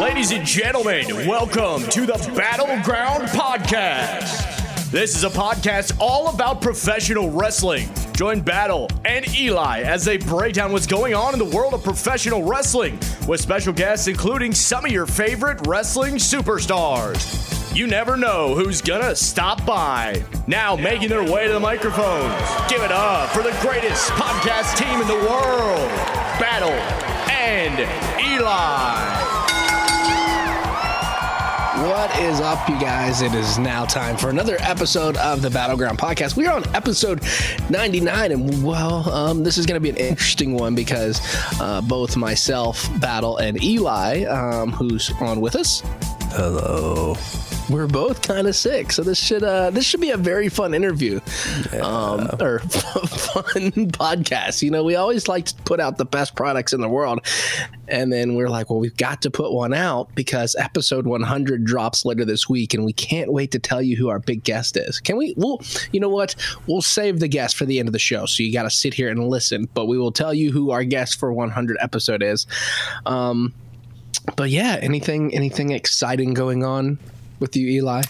Ladies and gentlemen, welcome to the Battleground Podcast. This is a podcast all about professional wrestling. Join Battle and Eli as they break down what's going on in the world of professional wrestling with special guests including some of your favorite wrestling superstars. You never know who's gonna stop by. Now, making their way to the microphones, give it up for the greatest podcast team in the world Battle and Eli. What is up, you guys? It is now time for another episode of the Battleground Podcast. We are on episode 99, and well, um, this is going to be an interesting one because uh, both myself, Battle, and Eli, um, who's on with us, Hello. We're both kind of sick. So this should uh, this should be a very fun interview, um, or fun podcast. You know, we always like to put out the best products in the world, and then we're like, well, we've got to put one out because episode 100 drops later this week, and we can't wait to tell you who our big guest is. Can we? Well, you know what? We'll save the guest for the end of the show, so you got to sit here and listen. But we will tell you who our guest for 100 episode is. Um, but yeah, anything anything exciting going on with you, Eli?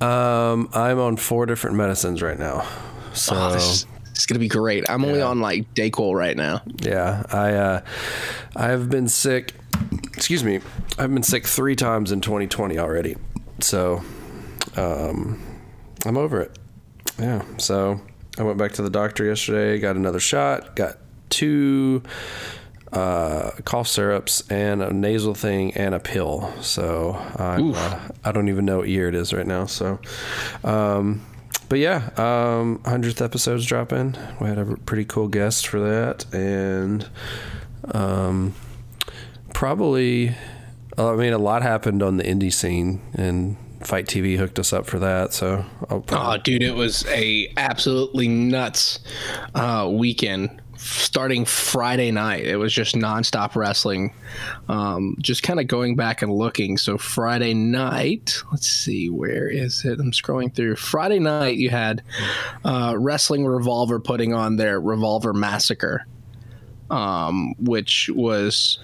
Um, I'm on four different medicines right now. So Oh, is gonna be great. I'm only on like Dayquil right now. yeah, I uh, I've been sick. Excuse me, I've been sick three times in 2020 already. So, um, I'm over it. Yeah. So I went back to the doctor yesterday. Got another shot. Got two uh, cough syrups and a nasal thing and a pill. So uh, I don't even know what year it is right now. So, um, but yeah, um, hundredth episode's dropping. We had a pretty cool guest for that, and um, probably, I mean, a lot happened on the indie scene, and FITE TV hooked us up for that. So I'll Oh, dude, it was a absolutely nuts uh, weekend. Starting Friday night, it was just nonstop wrestling. Um, just kind of going back and looking. So Friday night, let's see, where is it? I'm scrolling through. Friday night, you had uh, Wrestling Revolver putting on their Revolver Massacre, um, which was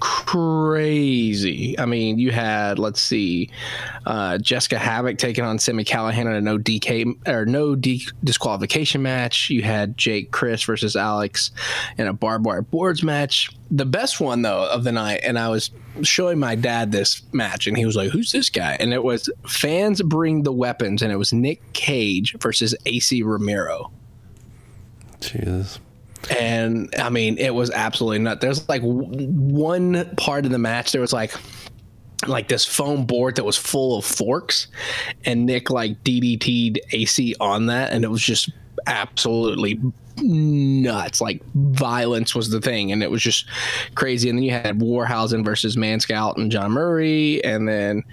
crazy. I mean, you had let's see, uh, Jessicka Havok taking on Sami Callihan in a no DK or no D- disqualification match. You had Jake Crist versus Alex in a barbed wire boards match. The best one though of the night, and I was showing my dad this match, and he was like, "Who's this guy?" And it was fans bring the weapons, and it was Nick Gage versus AC Romero. Jesus. And I mean, it was absolutely nuts. There's like one part of the match. There was like like this foam board that was full of forks, and Nick like DDT'd AC on that, and it was just absolutely nuts. Like violence was the thing, and it was just crazy. And then you had Warhausen versus Manscout and John Murray, and then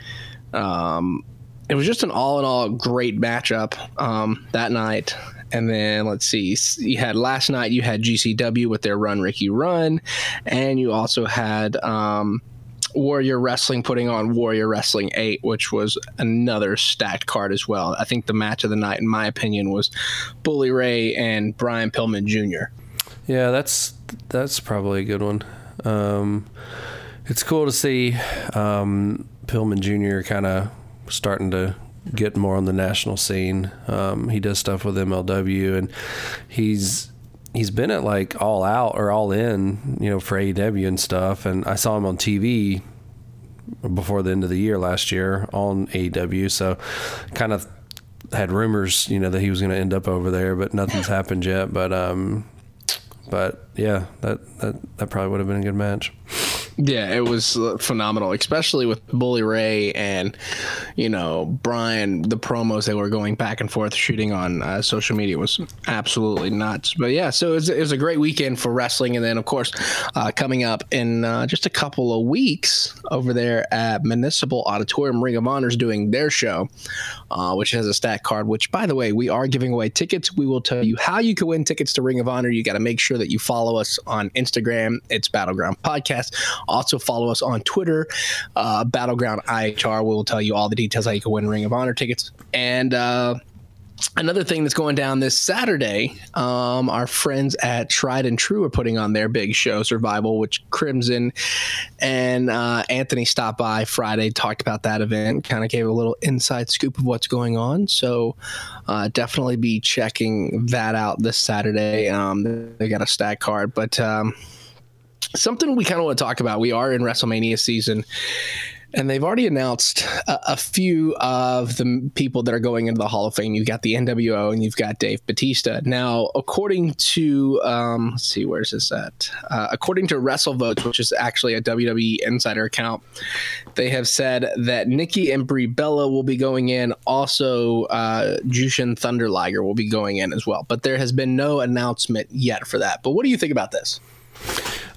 um, it was just an all in all great matchup um, that night. And then let's see, you had last night you had GCW with their Run Ricky Run, and you also had um, Warrior Wrestling putting on Warrior Wrestling 8, which was another stacked card as well. I think the match of the night, in my opinion, was Bully Ray and Brian Pillman Jr. Yeah, that's that's probably a good one. Um, it's cool to see um, Pillman Jr. kind of starting to get more on the national scene. Um, he does stuff with MLW, and he's he's been at like all out or all in, you know, for AEW and stuff. And I saw him on TV before the end of the year last year on AEW, so kind of had rumors, you know, that he was going to end up over there, but nothing's happened yet. But um, but yeah, that that that probably would have been a good match. Yeah, it was uh, phenomenal, especially with Bully Ray and you know Brian. The promos they were going back and forth shooting on uh, social media was absolutely nuts. But yeah, so it was, it was, a great weekend for wrestling, and then of course uh, coming up in uh, just a couple of weeks over there at Municipal Auditorium, Ring of Honor is doing their show, uh, which has a stat card. Which, by the way, we are giving away tickets. We will tell you how you can win tickets to Ring of Honor. You got to make sure that you follow us on Instagram. It's Battleground Podcast also, follow us on Twitter, uh, Battleground IHR. We'll tell you all the details how you can win Ring of Honor tickets. And uh, another thing that's going down this Saturday, um, our friends at Tried and True are putting on their big show, Survival, which Crimson and uh, Anthony stopped by Friday, talked about that event, kind of gave a little inside scoop of what's going on. So uh, definitely be checking that out this Saturday. Um, they got a stack card, but. Um, something we kind of want to talk about. We are in WrestleMania season, and they've already announced a, a, few of the people that are going into the Hall of Fame. You've got the NWO and you've got Dave Batista. Now, according to um, let's see, where's this at? Uh, according to WrestleVotes, which is actually a WWE insider account, they have said that Nikki and Brie Bella will be going in. Also, uh, Jushin Thunder Liger will be going in as well. But there has been no announcement yet for that. But what do you think about this?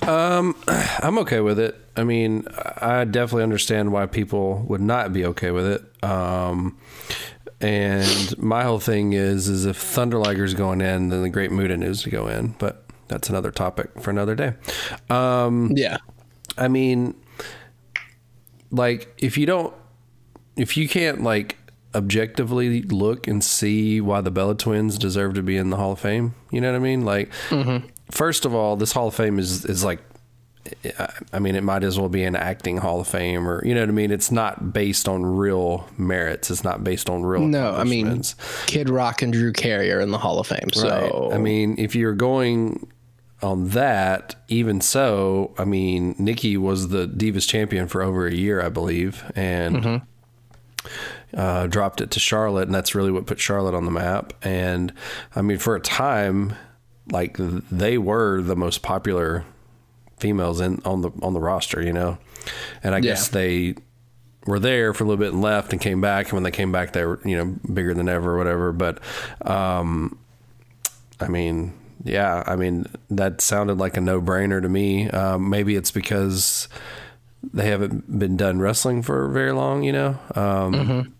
Um, I'm okay with it. I mean, I definitely understand why people would not be okay with it. Um, and my whole thing is, is if Thunder Liger's going in, then the Great Muta needs to go in. But that's another topic for another day. Um, yeah. I mean, like if you don't, if you can't like objectively look and see why the Bella twins deserve to be in the Hall of Fame, you know what I mean? Like, mm-hmm first of all, this Hall of Fame is is like I mean, it might as well be an acting Hall of Fame, or you know what I mean. It's not based on real merits. It's not based on real. No, I mean, Kid Rock and Drew Carey are in the Hall of Fame. So right. I mean, if you're going on that, even so, I mean, Nikki was the Divas champion for over a year, I believe, and. Mm-hmm. Uh, dropped it to Charlotte, and that's really what put Charlotte on the map. And I mean, for a time, like they were the most popular females in on the on the roster, you know. And I yeah. guess they were there for a little bit and left and came back. And when they came back, they were you know bigger than ever or whatever. But um, I mean, yeah, I mean that sounded like a no brainer to me. Um, maybe it's because they haven't been done wrestling for very long, you know. Um, mm-hmm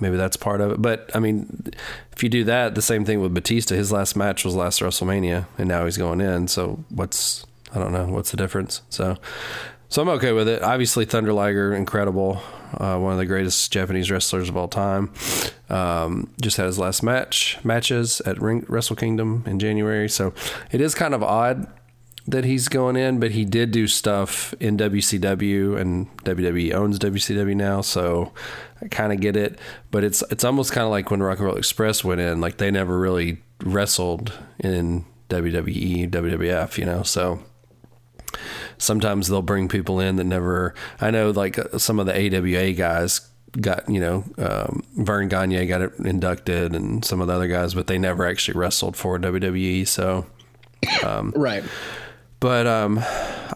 maybe that's part of it. But I mean, if you do that, the same thing with Batista. His last match was last WrestleMania, and now he's going in. So what's I don't know what's the difference. So so I'm okay with it. Obviously, Thunder Liger, incredible, uh, one of the greatest Japanese wrestlers of all time. Um, just had his last match matches at Ring, Wrestle Kingdom in January. So it is kind of odd that he's going in, but he did do stuff in WCW, and WWE owns WCW now, so I kind of get it. But it's it's almost kind of like when Rock and Roll Express went in, like they never really wrestled in WWE, WWF, you know, so. Sometimes they'll bring people in that never. I know, like uh, some of the AWA guys got you know um, Verne Gagne got inducted and some of the other guys, but they never actually wrestled for WWE. So um, right. But um,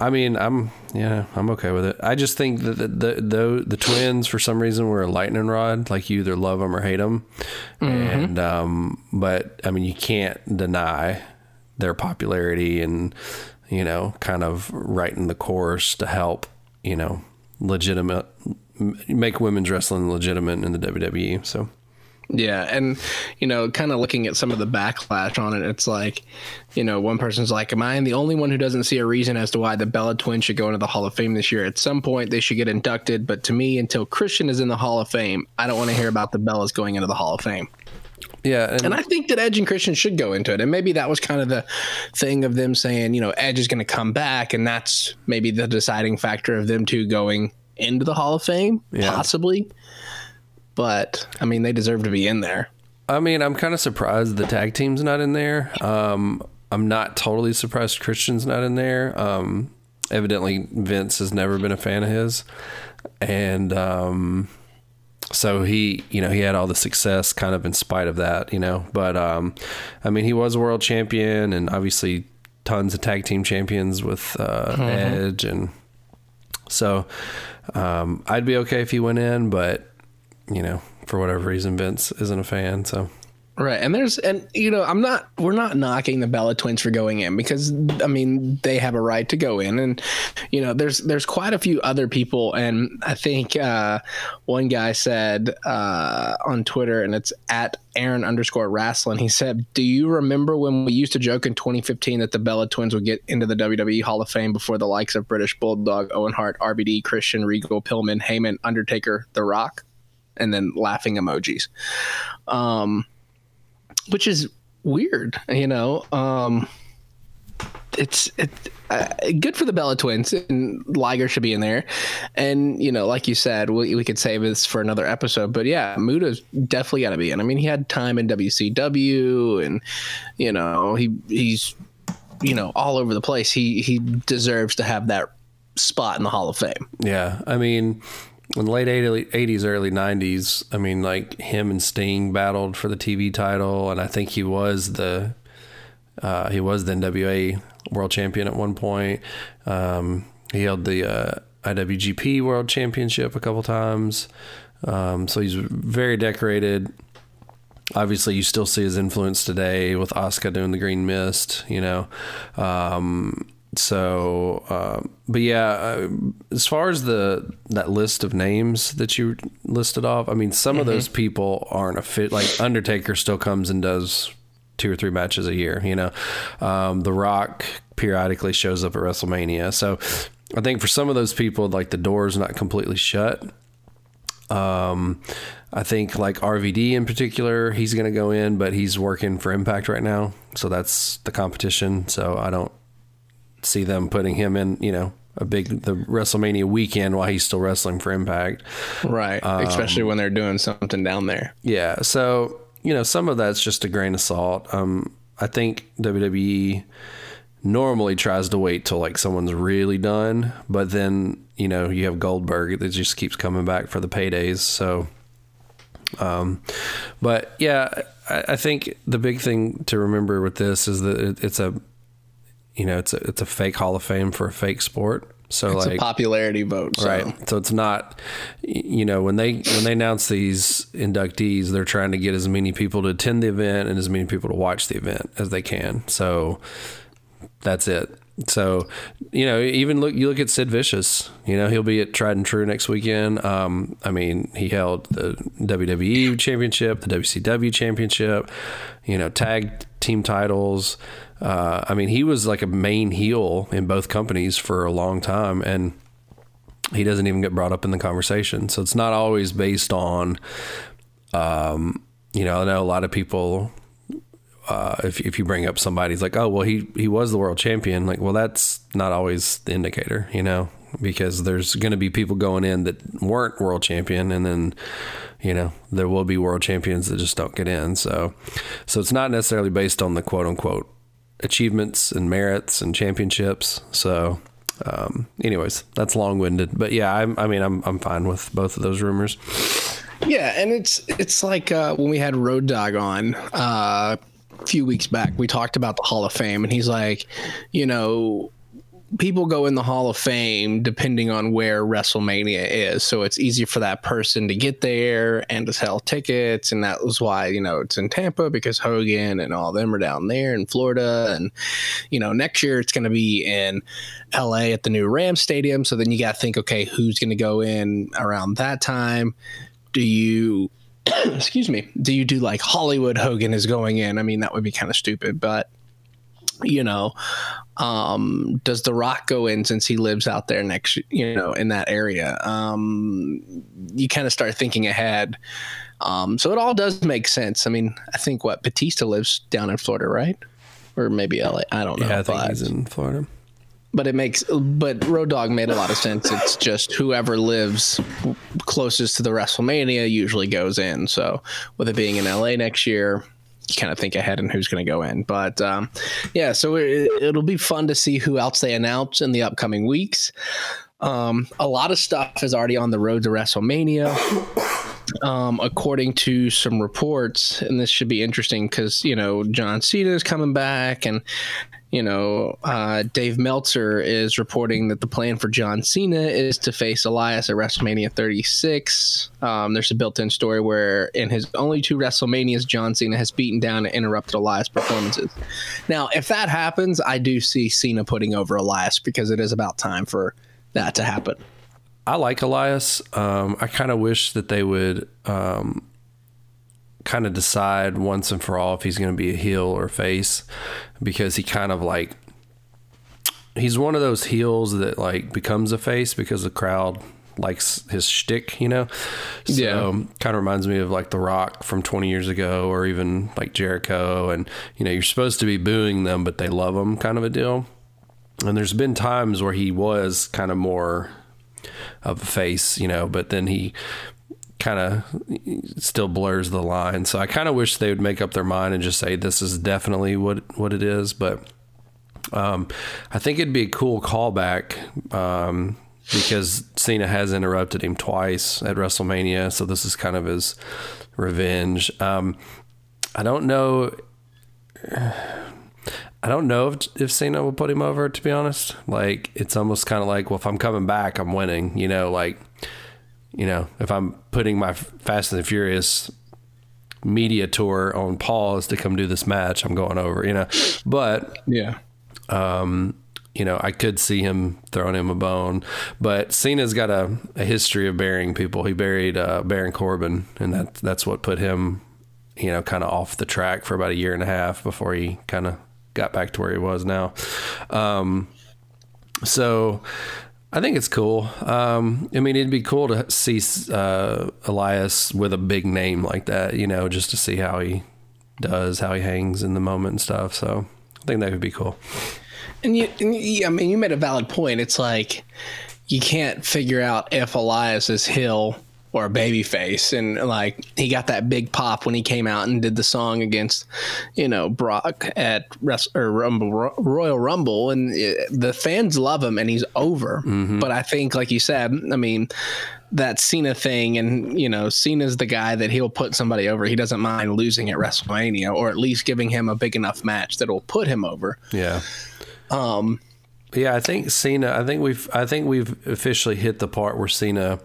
I mean, I'm yeah, I'm okay with it. I just think that the the the, the twins for some reason were a lightning rod. Like you either love them or hate them, mm-hmm. and um, but I mean, you can't deny their popularity and you know, kind of writing the course to help you know legitimate make women's wrestling legitimate in the WWE. So yeah, and you know, kind of looking at some of the backlash on it, it's like, you know, one person's like, "Am I the only one who doesn't see a reason as to why the Bella twins should go into the Hall of Fame this year? At some point, they should get inducted, but to me, until Christian is in the Hall of Fame, I don't want to hear about the Bellas going into the Hall of Fame." Yeah, and, and, I think that Edge and Christian should go into it, and maybe that was kind of the thing of them saying, you know, Edge is going to come back, and that's maybe the deciding factor of them two going into the Hall of Fame, yeah. possibly but I mean, they deserve to be in there. I mean, I'm kind of surprised the tag team's not in there. Um, I'm not totally surprised Christian's not in there. Um, evidently, Vince has never been a fan of his, and um, so he, you know, he had all the success kind of in spite of that, you know. But um, I mean, he was a world champion, and obviously tons of tag team champions with uh, mm-hmm. Edge and So um, I'd be okay if he went in, but you know, for whatever reason, Vince isn't a fan. So Right. And there's, and, you know, I'm not, we're not knocking the Bella twins for going in because, I mean, they have a right to go in. And, you know, there's, there's quite a few other people. And I think uh, one guy said uh, on Twitter, and it's at Aaron underscore wrestling, he said, Do you remember when we used to joke in 2015 that the Bella twins would get into the WWE Hall of Fame before the likes of British Bulldog, Owen Hart, RVD, Christian, Regal, Pillman, Heyman, Undertaker, The Rock? And then laughing emojis. Um, which is weird, you know. Um, it's it, uh, good for the Bella twins, and Liger should be in there. And you know, like you said, we, we could save this for another episode. But yeah, Muta's definitely got to be in. I mean, he had time in WCW, and you know, he he's you know all over the place. He he deserves to have that spot in the Hall of Fame. Yeah, I mean, in the late 80s, early 90s, I mean, like him and Sting battled for the TV title, and I think he was the uh, he was the NWA World Champion at one point. Um, he held the uh, IWGP World Championship a couple times, um, so he's very decorated. Obviously, you still see his influence today with Asuka doing the Green Mist, you know. Um, so uh, but yeah uh, as far as the that list of names that you listed off i mean some mm-hmm. of those people aren't a fit like undertaker still comes and does two or three matches a year you know um, the rock periodically shows up at wrestlemania so i think for some of those people like the door's not completely shut um, I think like RVD in particular, he's going to go in, but he's working for Impact right now, so that's the competition. So I don't see them putting him in, you know, a big the WrestleMania weekend while he's still wrestling for Impact. Right. Um, Especially when they're doing something down there. Yeah. So, you know, some of that's just a grain of salt. Um, I think WWE normally tries to wait till like someone's really done, but then, you know, you have Goldberg that just keeps coming back for the paydays. So um but yeah, I, I think the big thing to remember with this is that it's a you know, it's a, it's a fake Hall of Fame for a fake sport. So it's like popularity vote, so. right? So it's not, you know, when they when they announce these inductees, they're trying to get as many people to attend the event and as many people to watch the event as they can. So that's it. So, you know, even look you look at Sid Vicious. You know, he'll be at Tried and True next weekend. Um, I mean, he held the WWE Championship, the WCW Championship. You know, tag team titles. Uh, I mean, he was like a main heel in both companies for a long time, and he doesn't even get brought up in the conversation. So it's not always based on, um, you know, I know a lot of people. Uh, if if you bring up somebody, it's like, oh well, he he was the world champion. Like, well, that's not always the indicator, you know, because there's going to be people going in that weren't world champion, and then you know there will be world champions that just don't get in. So, so it's not necessarily based on the quote unquote achievements and merits and championships. So, um, anyways, that's long winded, but yeah, I'm, I mean, I'm I'm fine with both of those rumors. Yeah, and it's it's like uh, when we had Road Dog on uh, a few weeks back, we talked about the Hall of Fame, and he's like, you know, people go in the Hall of Fame depending on where WrestleMania is. So it's easy for that person to get there and to sell tickets. And that was why, you know, it's in Tampa because Hogan and all them are down there in Florida. And, you know, next year it's going to be in LA at the new Ram Stadium. So then you got to think, okay, who's going to go in around that time? Do you. excuse me. Do you do like Hollywood Hogan is going in? I mean, that would be kind of stupid, but you know um, does the rock go in since he lives out there next you know in that area? Um, you kind of start thinking ahead. Um, so it all does make sense. I mean i think what batista lives down in florida right? Or maybe la i don't know yeah i think he's in florida. But it makes but road dog made a lot of sense. It's just whoever lives closest to the wrestlemania usually goes in. So with it being in la next year kind of think ahead and who's going to go in. But um, yeah, so it, will be fun to see who else they announce in the upcoming weeks. Um, a lot of stuff is already on the road to WrestleMania. Um, according to some reports, and this should be interesting because you know John Cena is coming back, and you know, uh, Dave Meltzer is reporting that the plan for John Cena is to face Elias at WrestleMania 36. Um, there's a built-in story where in his only two WrestleManias, John Cena has beaten down and interrupted Elias' performances. Now, if that happens, I do see Cena putting over Elias because it is about time for that to happen. I like Elias. Um, I kind of wish that they would um, kind of decide once and for all if he's going to be a heel or a face because he kind of like he's one of those heels that like becomes a face because the crowd likes his shtick, you know. So Yeah. kind of reminds me of like The Rock from 20 years ago, or even like Jericho, and you know you're supposed to be booing them, but they love him, kind of a deal. And there's been times where he was kind of more of a face, you know, but then he kind of still blurs the line. So I kind of wish they would make up their mind and just say this is definitely what what it is. But um, I think it'd be a cool callback um, because Cena has interrupted him twice at WrestleMania, so this is kind of his revenge. Um, I don't know. I don't know if, if Cena will put him over. To be honest, like it's almost kind of like, well, if I'm coming back, I'm winning. You know, like you know, if I'm putting my Fast and the Furious media tour on pause to come do this match, I'm going over. You know, but Yeah. um, you know, I could see him throwing him a bone, but Cena's got a, a history of burying people. He buried uh, Baron Corbin, and that that's what put him, you know, kind of off the track for about a year and a half before he kind of got back to where he was now. Um, so I think it's cool. Um, I mean, it'd be cool to see uh, Elias with a big name like that, you know, just to see how he does, how he hangs in the moment and stuff. So I think that would be cool. And you, and you, I mean, you made a valid point. It's like you can't figure out if Elias is heel or a baby face and like he got that big pop when he came out and did the song against, you know, Brock at Res- or Rumble Royal Rumble, and it, the fans love him, and he's over. But I think, like you said, I mean. That Cena thing, and you know, Cena's the guy that he'll put somebody over. He doesn't mind losing at WrestleMania, or at least giving him a big enough match that will put him over. Yeah. Um, Yeah, I think Cena. I think we've. I think we've officially hit the part where Cena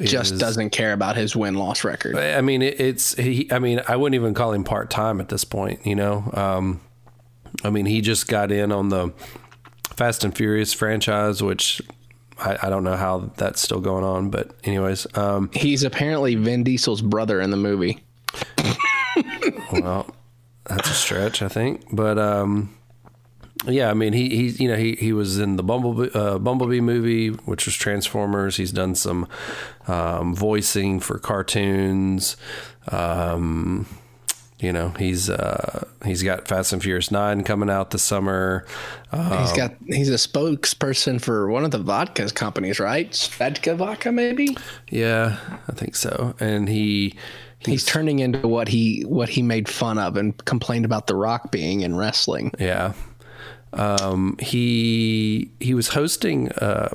just is- doesn't care about his win loss record. I mean, it, it's. He, I mean, I wouldn't even call him part time at this point. You know. Um, I mean, he just got in on the Fast and Furious franchise, which I, I don't know how that's still going on. But anyways, um, He's apparently Vin Diesel's brother in the movie. well, that's a stretch, I think. But um, yeah, I mean, he he you know he he was in the Bumblebee uh, Bumblebee movie, which was Transformers. He's done some um, voicing for cartoons. Um, you know, he's uh, he's got Fast and Furious Nine coming out this summer. Uh, He's got he's a spokesperson for one of the vodka companies, right? Svedka Vodka, maybe. yeah, I think so. And he He's turning into what he what he made fun of and complained about The Rock being in wrestling. Yeah. Um, he he was hosting. Uh,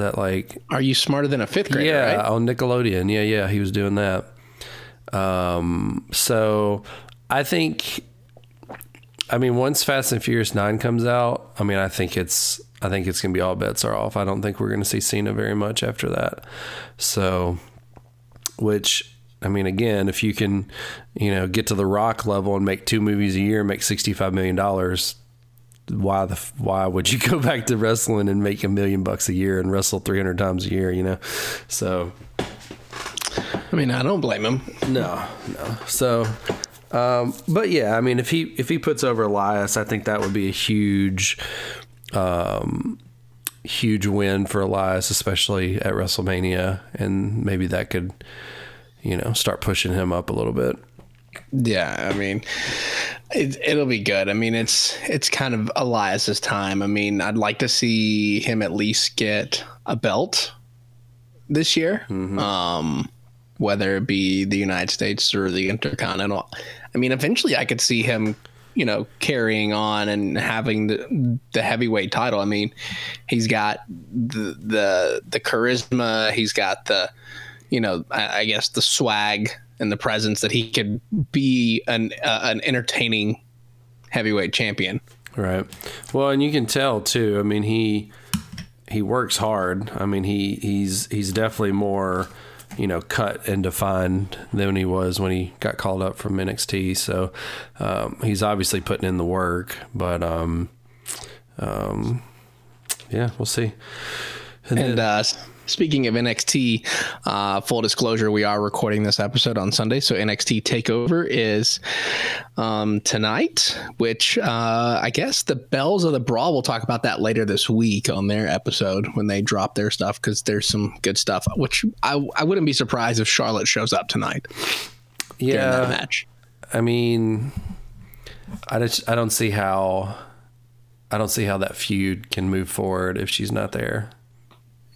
That like Are you smarter than a fifth grader? yeah right? on Nickelodeon? Yeah, yeah, he was doing that. Um, so I think, I mean, once Fast and Furious Nine comes out, I mean, I think it's, I think it's gonna be all bets are off. I don't think we're gonna see Cena very much after that. So, which I mean, again, if you can, you know, get to the Rock level and make two movies a year, and make sixty five million dollars, why the why would you go back to wrestling and make a million bucks a year and wrestle three hundred times a year? You know, so I mean, I don't blame him. no, no. So, um, but yeah, I mean, if he if he puts over Elias, I think that would be a huge, um, huge win for Elias, especially at WrestleMania, and maybe that could, you know, start pushing him up a little bit. Yeah, I mean, it, it'll be good. I mean, it's it's kind of Elias's time. I mean, I'd like to see him at least get a belt this year, um, whether it be the United States or the Intercontinental. I mean, eventually, I could see him, you know, carrying on and having the the heavyweight title. I mean, he's got the the the charisma. He's got the, you know, I, I guess the swag and the presence that he could be an uh, an entertaining heavyweight champion. Right. Well, and you can tell too. I mean, he he works hard. I mean, he he's he's definitely more, you know, cut and defined than he was when he got called up from NXT. So um, he's obviously putting in the work. But um, um, yeah, we'll see. And uh, speaking of NXT, uh, full disclosure, we are recording this episode on Sunday, so NXT Takeover is um, tonight. Which uh, I guess the Bells of the Brawl will talk about that later this week on their episode when they drop their stuff because there's some good stuff. Which I I wouldn't be surprised if Charlotte shows up tonight Yeah, match. I mean, I just I don't see how I don't see how that feud can move forward if she's not there.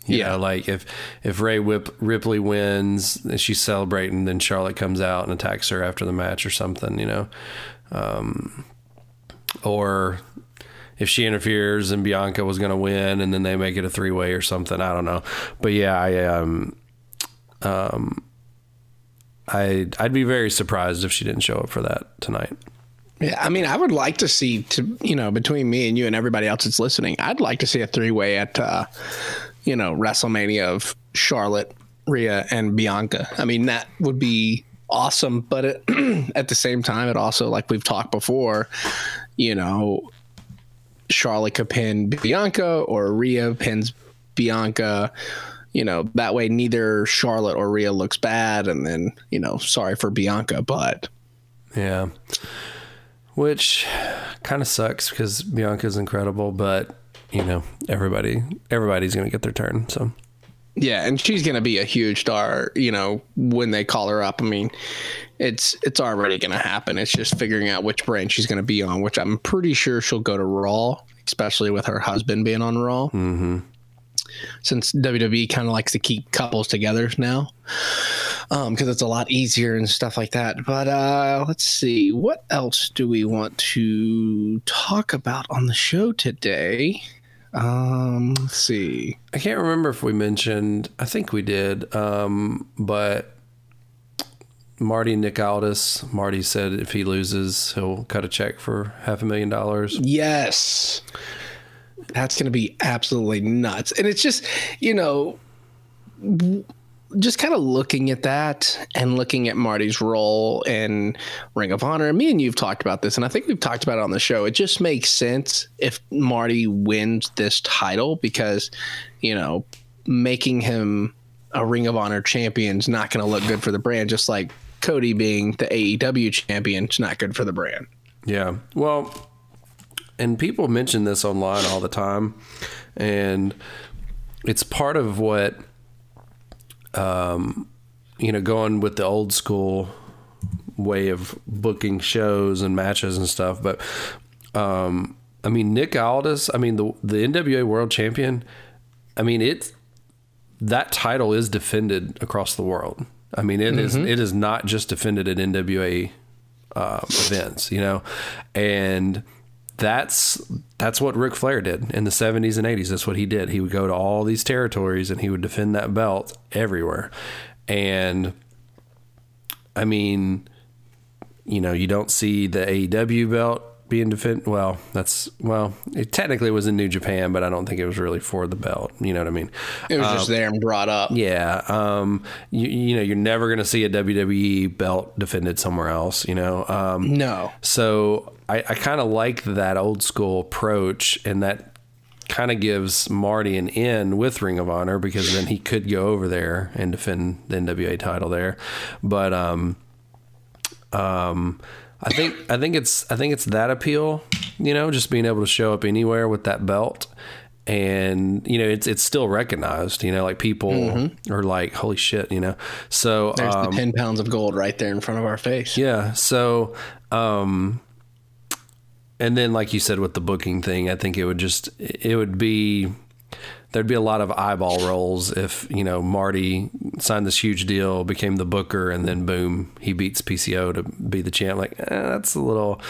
You Yeah. know, like if if Rhea Whip, Ripley wins, and she's celebrating, then Charlotte comes out and attacks her after the match or something. You know, um, or if she interferes and Bianca was going to win, and then they make it a three way or something. I don't know, but yeah, I um um I I'd be very surprised if she didn't show up for that tonight. Yeah, I mean, I would like to see to you know between me and you and everybody else that's listening, I'd like to see a three way at uh, you know WrestleMania of Charlotte, Rhea, and Bianca. I mean, that would be awesome. But it, at the same time, it also like we've talked before, you know, Charlotte could pin Bianca or Rhea pins Bianca. You know, that way neither Charlotte or Rhea looks bad, and then you know, sorry for Bianca, but Yeah. Which kind of sucks because Bianca's incredible, but you know everybody everybody's gonna get their turn. So Yeah, and she's gonna be a huge star, you know, when they call her up. I mean, it's it's already gonna happen. It's just figuring out which brand she's gonna be on, which I'm pretty sure she'll go to Raw, especially with her husband being on Raw. Mm-hmm. Since WWE kind of likes to keep couples together now, because it's a lot easier and stuff like that. But uh, let's see, what else do we want to talk about on the show today? Um, let's see. I can't remember if we mentioned. I think we did, um, but Marty Nick Aldis. Marty said if he loses, he'll cut a check for half a million dollars. Yes. That's going to be absolutely nuts. And it's just, you know, w- just kind of looking at that and looking at Marty's role in Ring of Honor. And me and you've talked about this, and I think we've talked about it on the show. It just makes sense if Marty wins this title because, you know, making him a Ring of Honor champion is not going to look good for the brand, just like Cody being the AEW champion is not good for the brand. Yeah. Well, and people mention this online all the time, and it's part of what, um, you know, going with the old school way of booking shows and matches and stuff. But, um, I mean, Nick Aldis, I mean, the the NWA World Champion, I mean, it's that title is defended across the world. I mean, it is it is not just defended at NWA um, events, you know, and that's that's what Ric Flair did in the seventies and eighties. That's what he did. He would go to all these territories and he would defend that belt everywhere. And I mean, you know, you don't see the AEW belt being defend. Well, that's well, it technically was in New Japan, but I don't think it was really for the belt. You know what I mean? It was just there and brought up. Yeah. Um, you, you know, you're never going to see a WWE belt defended somewhere else, you know? Um, No. so I, I kind of like that old school approach, and that kind of gives Marty an in with Ring of Honor because then he could go over there and defend the NWA title there. But, um, um, I think I think it's I think it's that appeal, you know, just being able to show up anywhere with that belt, and you know it's it's still recognized, you know, like people are like, holy shit, you know. So There's um, the 10 pounds of gold right there in front of our face. yeah, so um, and then like you said with the booking thing, I think it would just it would be there'd be a lot of eyeball rolls if you know Marty signed this huge deal, became the booker, and then boom, he beats PCO to be the champ. Like eh, that's a little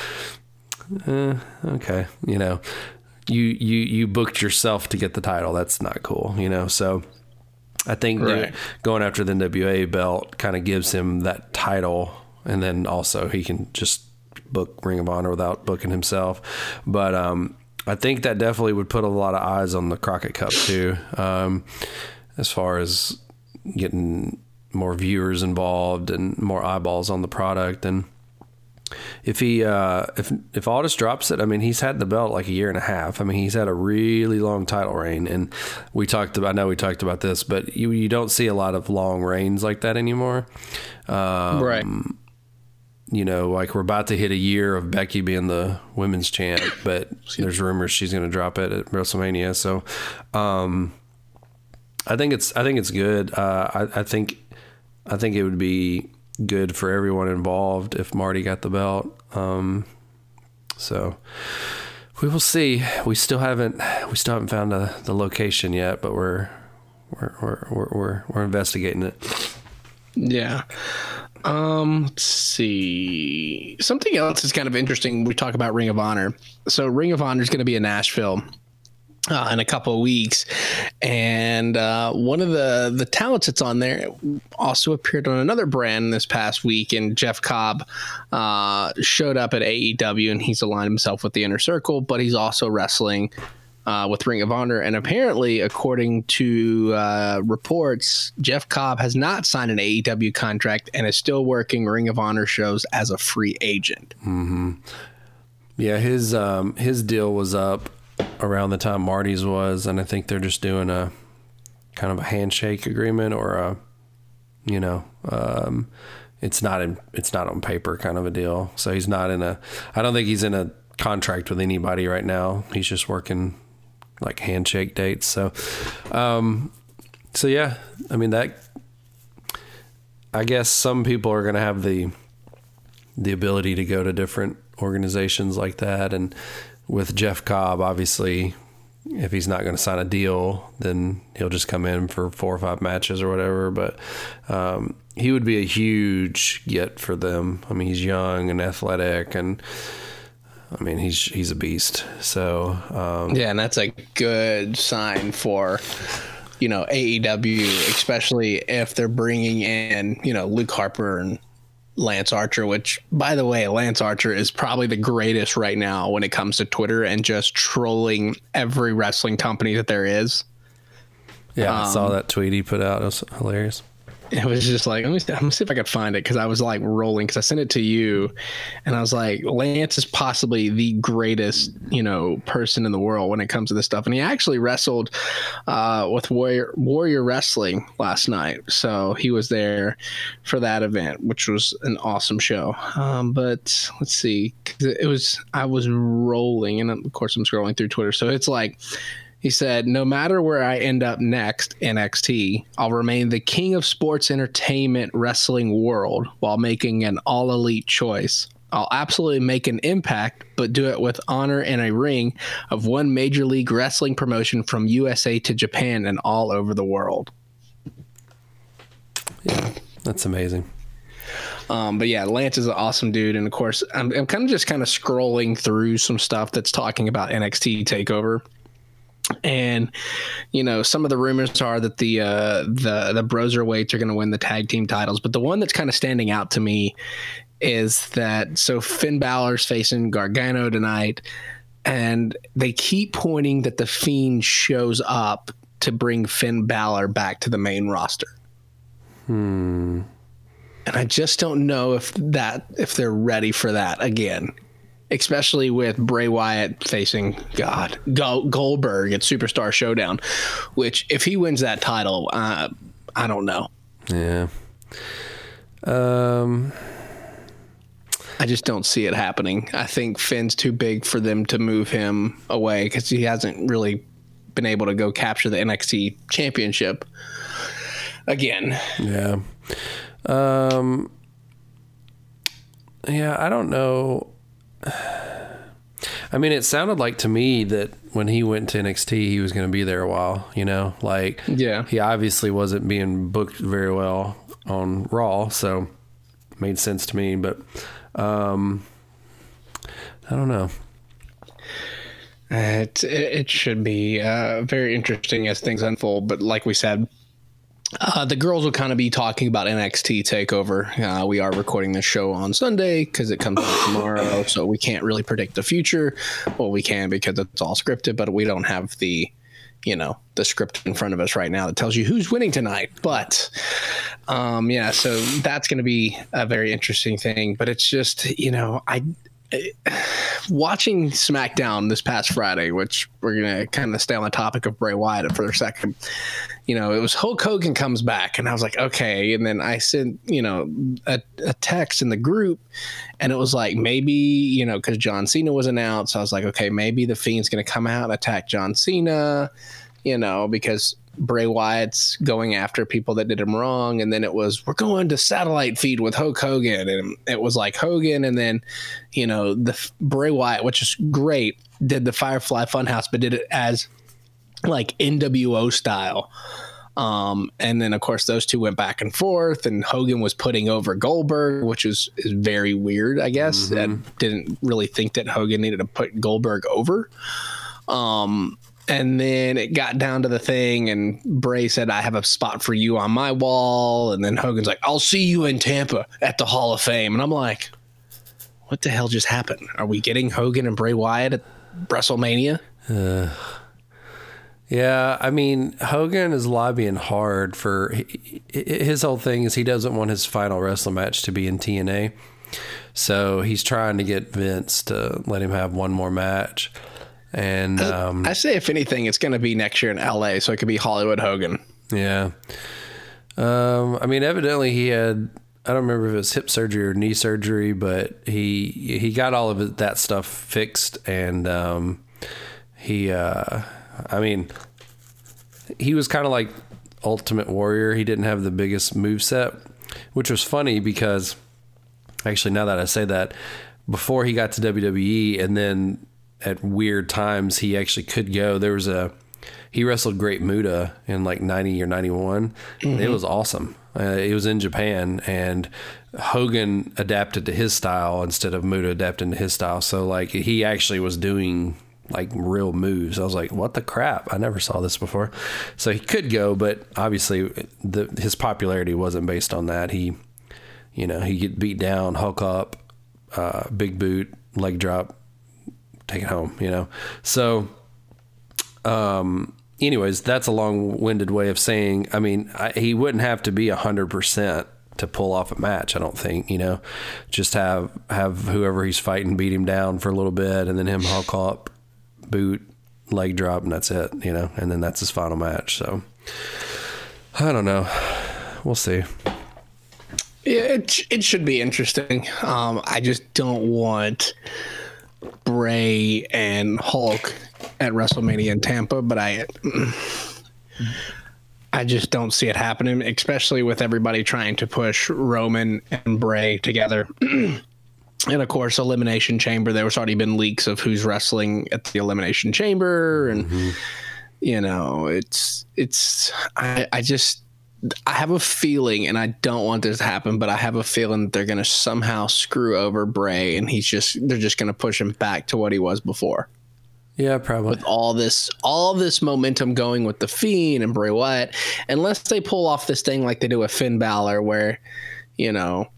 uh, okay, you know. You you you booked yourself to get the title. That's not cool, you know. So I think Right. going after the NWA belt kind of gives him that title, and then also he can just book Ring of Honor without booking himself. But um, I think that definitely would put a lot of eyes on the Crockett Cup too, um, as far as getting more viewers involved and more eyeballs on the product and if he uh, if if Aldis drops it, I mean he's had the belt like a year and a half. I mean he's had a really long title reign, and we talked about. I know we talked about this, but you you don't see a lot of long reigns like that anymore. Um, right. You know, like we're about to hit a year of Becky being the women's champ, but there's rumors she's going to drop it at WrestleMania. So, um, I think it's I think it's good. Uh, I, I think I think it would be good for everyone involved if Marty got the belt. Um, so we will see. We still haven't we still haven't found a, the location yet, but we're we're we're we're, we're, we're investigating it. Yeah. Um, let's see. Something else is kind of interesting. We talk about Ring of Honor. So Ring of Honor is going to be in Nashville. Uh, in a couple of weeks, and uh, one of the the talents that's on there also appeared on another brand this past week. And Jeff Cobb uh, showed up at AEW, and he's aligned himself with the Inner Circle, but he's also wrestling uh, with Ring of Honor. And apparently, according to uh, reports, Jeff Cobb has not signed an AEW contract and is still working Ring of Honor shows as a free agent. Hmm. Yeah, his um, his deal was up around the time Marty's was, and I think they're just doing a kind of a handshake agreement or a, you know, um, it's not in it's not on paper kind of a deal. So he's not in a. I don't think he's in a contract with anybody right now. He's just working like handshake dates. So, um, so yeah, I mean that. I guess some people are going to have the the ability to go to different organizations like that. And with Jeff Cobb, obviously, if he's not going to sign a deal, then he'll just come in for four or five matches or whatever. But um, he would be a huge get for them. I mean, he's young and athletic, and I mean, he's he's a beast. So um, Yeah, and that's a good sign for you know AEW, especially if they're bringing in you know Luke Harper and Lance Archer. Which, by the way, Lance Archer is probably the greatest right now when it comes to Twitter and just trolling every wrestling company that there is. yeah, I saw that tweet he put out. It was hilarious. It was just like, let me, let me see if I could find it because I was like rolling because I sent it to you, and I was like, Lance is possibly the greatest, you know, person in the world when it comes to this stuff, and he actually wrestled uh, with Warrior Warrior Wrestling last night, so he was there for that event, which was an awesome show. Um, but let's see, it was I was rolling, and of course I'm scrolling through Twitter, so it's like. He said, No matter where I end up next, NXT, I'll remain the king of sports entertainment wrestling world while making an all elite choice. I'll absolutely make an impact, but do it with honor and a ring of one major league wrestling promotion from USA to Japan and all over the world. Yeah, that's amazing. Um, but yeah, Lance is an awesome dude, and of course, I'm, I'm kind of just kind of scrolling through some stuff that's talking about NXT Takeover, and you know, some of the rumors are that the uh, the the Broserweights are going to win the tag team titles, but the one that's kind of standing out to me is that so Finn Balor's facing Gargano tonight, and they keep pointing that the Fiend shows up to bring Finn Balor back to the main roster. Hmm. And I just don't know if that if they're ready for that again, especially with Bray Wyatt facing God Go- Goldberg at Superstar Showdown, which if he wins that title, uh, I don't know. Yeah. Um. I just don't see it happening. I think Finn's too big for them to move him away because he hasn't really been able to go capture the NXT championship again. Yeah. Um, yeah, I don't know. I mean, it sounded like to me that when he went to NXT, he was going to be there a while, you know? Like, Yeah. he obviously wasn't being booked very well on Raw, so made sense to me, but um, I don't know. It it should be uh, very interesting as things unfold. But like we said, uh, the girls will kind of be talking about NXT Takeover. Uh, we are recording this show on Sunday because it comes out tomorrow, so we can't really predict the future. Well, we can because it's all scripted, but we don't have the you know the script in front of us right now that tells you who's winning tonight. But um, yeah, so that's going to be a very interesting thing. But it's just you know I watching SmackDown this past Friday, which we're gonna kind of stay on the topic of Bray Wyatt for a second. You know, it was Hulk Hogan comes back, and I was like, okay. And then I sent you know a, a text in the group, and it was like maybe you know because John Cena was announced, I was like, okay, maybe the Fiend's gonna come out and attack John Cena, you know, because Bray Wyatt's going after people that did him wrong, and then it was we're going to satellite feed with Hulk Hogan, and it was like Hogan, and then you know the Bray Wyatt, which is great, did the Firefly Funhouse, but did it as like NWO style. Um, and then of course those two went back and forth, and Hogan was putting over Goldberg, which is is very weird, I guess. I didn't really think that Hogan needed to put Goldberg over. Um, and then it got down to the thing, and Bray said, I have a spot for you on my wall. And then Hogan's like, I'll see you in Tampa at the Hall of Fame. And I'm like, what the hell just happened? Are we getting Hogan and Bray Wyatt at WrestleMania? Yeah, I mean, Hogan is lobbying hard for his whole thing is he doesn't want his final wrestling match to be in TNA. So he's trying to get Vince to let him have one more match. And um, I say, if anything, it's going to be next year in LA, so it could be Hollywood Hogan. yeah. Um, I mean, evidently he had I don't remember if it was hip surgery or knee surgery, but he he got all of that stuff fixed and um, he uh, I mean he was kind of like Ultimate Warrior. He didn't have the biggest move set, which was funny because actually now that I say that, before he got to WWE and then at weird times he actually could go. There was a he wrestled Great Muta in like 90 or 91. It was awesome. Uh, it was in Japan and Hogan adapted to his style instead of Muta adapting to his style. So like he actually was doing like real moves. I was like, what the crap? I never saw this before. So he could go, but obviously the, his popularity wasn't based on that. He, you know, he get beat down, Hulk up, uh, big boot, leg drop, take it home, you know? So, um, anyways, that's a long-winded way of saying. I mean, I, he wouldn't have to be a hundred percent to pull off a match. I don't think. You know, just have have whoever he's fighting beat him down for a little bit, and then him hulk up, boot, leg drop, and that's it. You know, and then that's his final match. So, I don't know. We'll see. Yeah, it it should be interesting. Um, I just don't want Bray and Hulk at WrestleMania in Tampa, but I I just don't see it happening, especially with everybody trying to push Roman and Bray together. and of course, Elimination Chamber. There was already been leaks of who's wrestling at the Elimination Chamber, and mm-hmm. you know, it's it's. I I just I have a feeling, and I don't want this to happen, but I have a feeling that they're going to somehow screw over Bray, and he's just they're just going to push him back to what he was before. Yeah, probably. With all this, all this momentum going with the Fiend and Bray Wyatt, unless they pull off this thing like they do with Finn Balor, where you know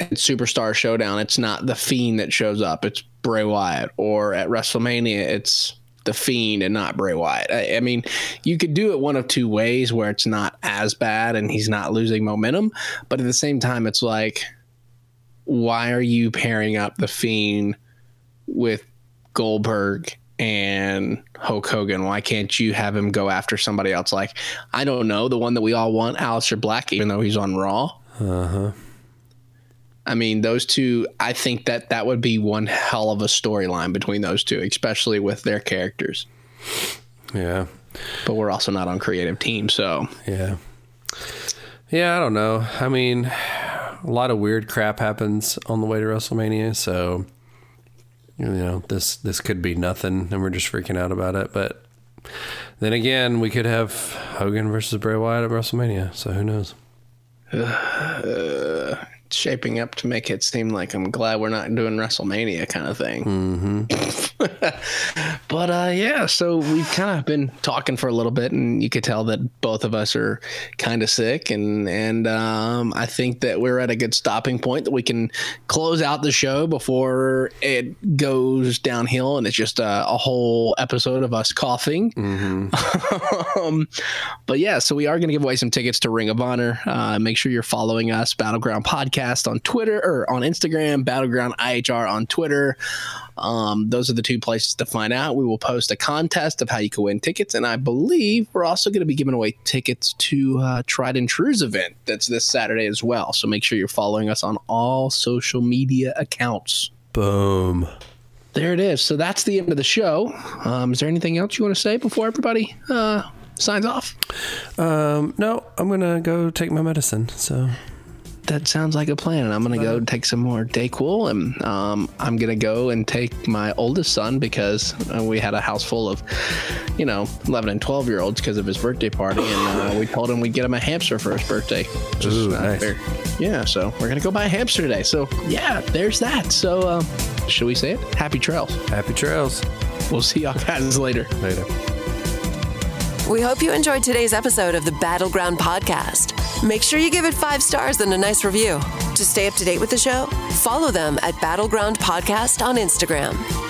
at Superstar Showdown, it's not the Fiend that shows up; it's Bray Wyatt. Or at WrestleMania, it's the Fiend and not Bray Wyatt. I, I, mean, you could do it one of two ways where it's not as bad and he's not losing momentum, but at the same time, it's like, why are you pairing up the Fiend with Goldberg and Hulk Hogan? Why can't you have him go after somebody else? Like, I don't know, the one that we all want, Aleister Black, even though he's on Raw. Uh huh. I mean, those two, I think that that would be one hell of a storyline between those two, especially with their characters. Yeah. But we're also not on creative team, so. Yeah. Yeah, I don't know. I mean, a lot of weird crap happens on the way to WrestleMania, so you know, this this could be nothing and we're just freaking out about it, but then again, we could have Hogan versus Bray Wyatt at WrestleMania, so who knows? Uh, Shaping up to make it seem like I'm glad we're not doing WrestleMania kind of thing. Mm-hmm. but uh, yeah, so we've kind of been talking for a little bit, and you could tell that both of us are kind of sick, and and um, I think that we're at a good stopping point that we can close out the show before it goes downhill, and it's just a, a whole episode of us coughing. um, but yeah, so we are going to give away some tickets to Ring of Honor. Uh, make sure you're following us, Battleground Podcast on Twitter or on Instagram, Battleground IHR on Twitter. Um, those are the two places to find out. We will post a contest of how you can win tickets, and I believe we're also going to be giving away tickets to uh, Tried and True's event that's this Saturday as well. So make sure you're following us on all social media accounts. Boom. There it is. So that's the end of the show. Um, is there anything else you want to say before everybody uh, signs off? Um, no, I'm gonna go take my medicine. So That sounds like a plan. And I'm going to go take some more Dayquil. And um, I'm going to go and take my oldest son because uh, we had a house full of, you know, 11 and 12 year olds because of his birthday party. And uh, we told him we'd get him a hamster for his birthday. which Ooh, not nice. fair. Yeah. So we're going to go buy a hamster today. So yeah, there's that. So uh, should we say it? Happy trails. happy trails. We'll see y'all guys later. Later. We hope you enjoyed today's episode of the Battleground Podcast. Make sure you give it five stars and a nice review. To stay up to date with the show, follow them at Battleground Podcast on Instagram.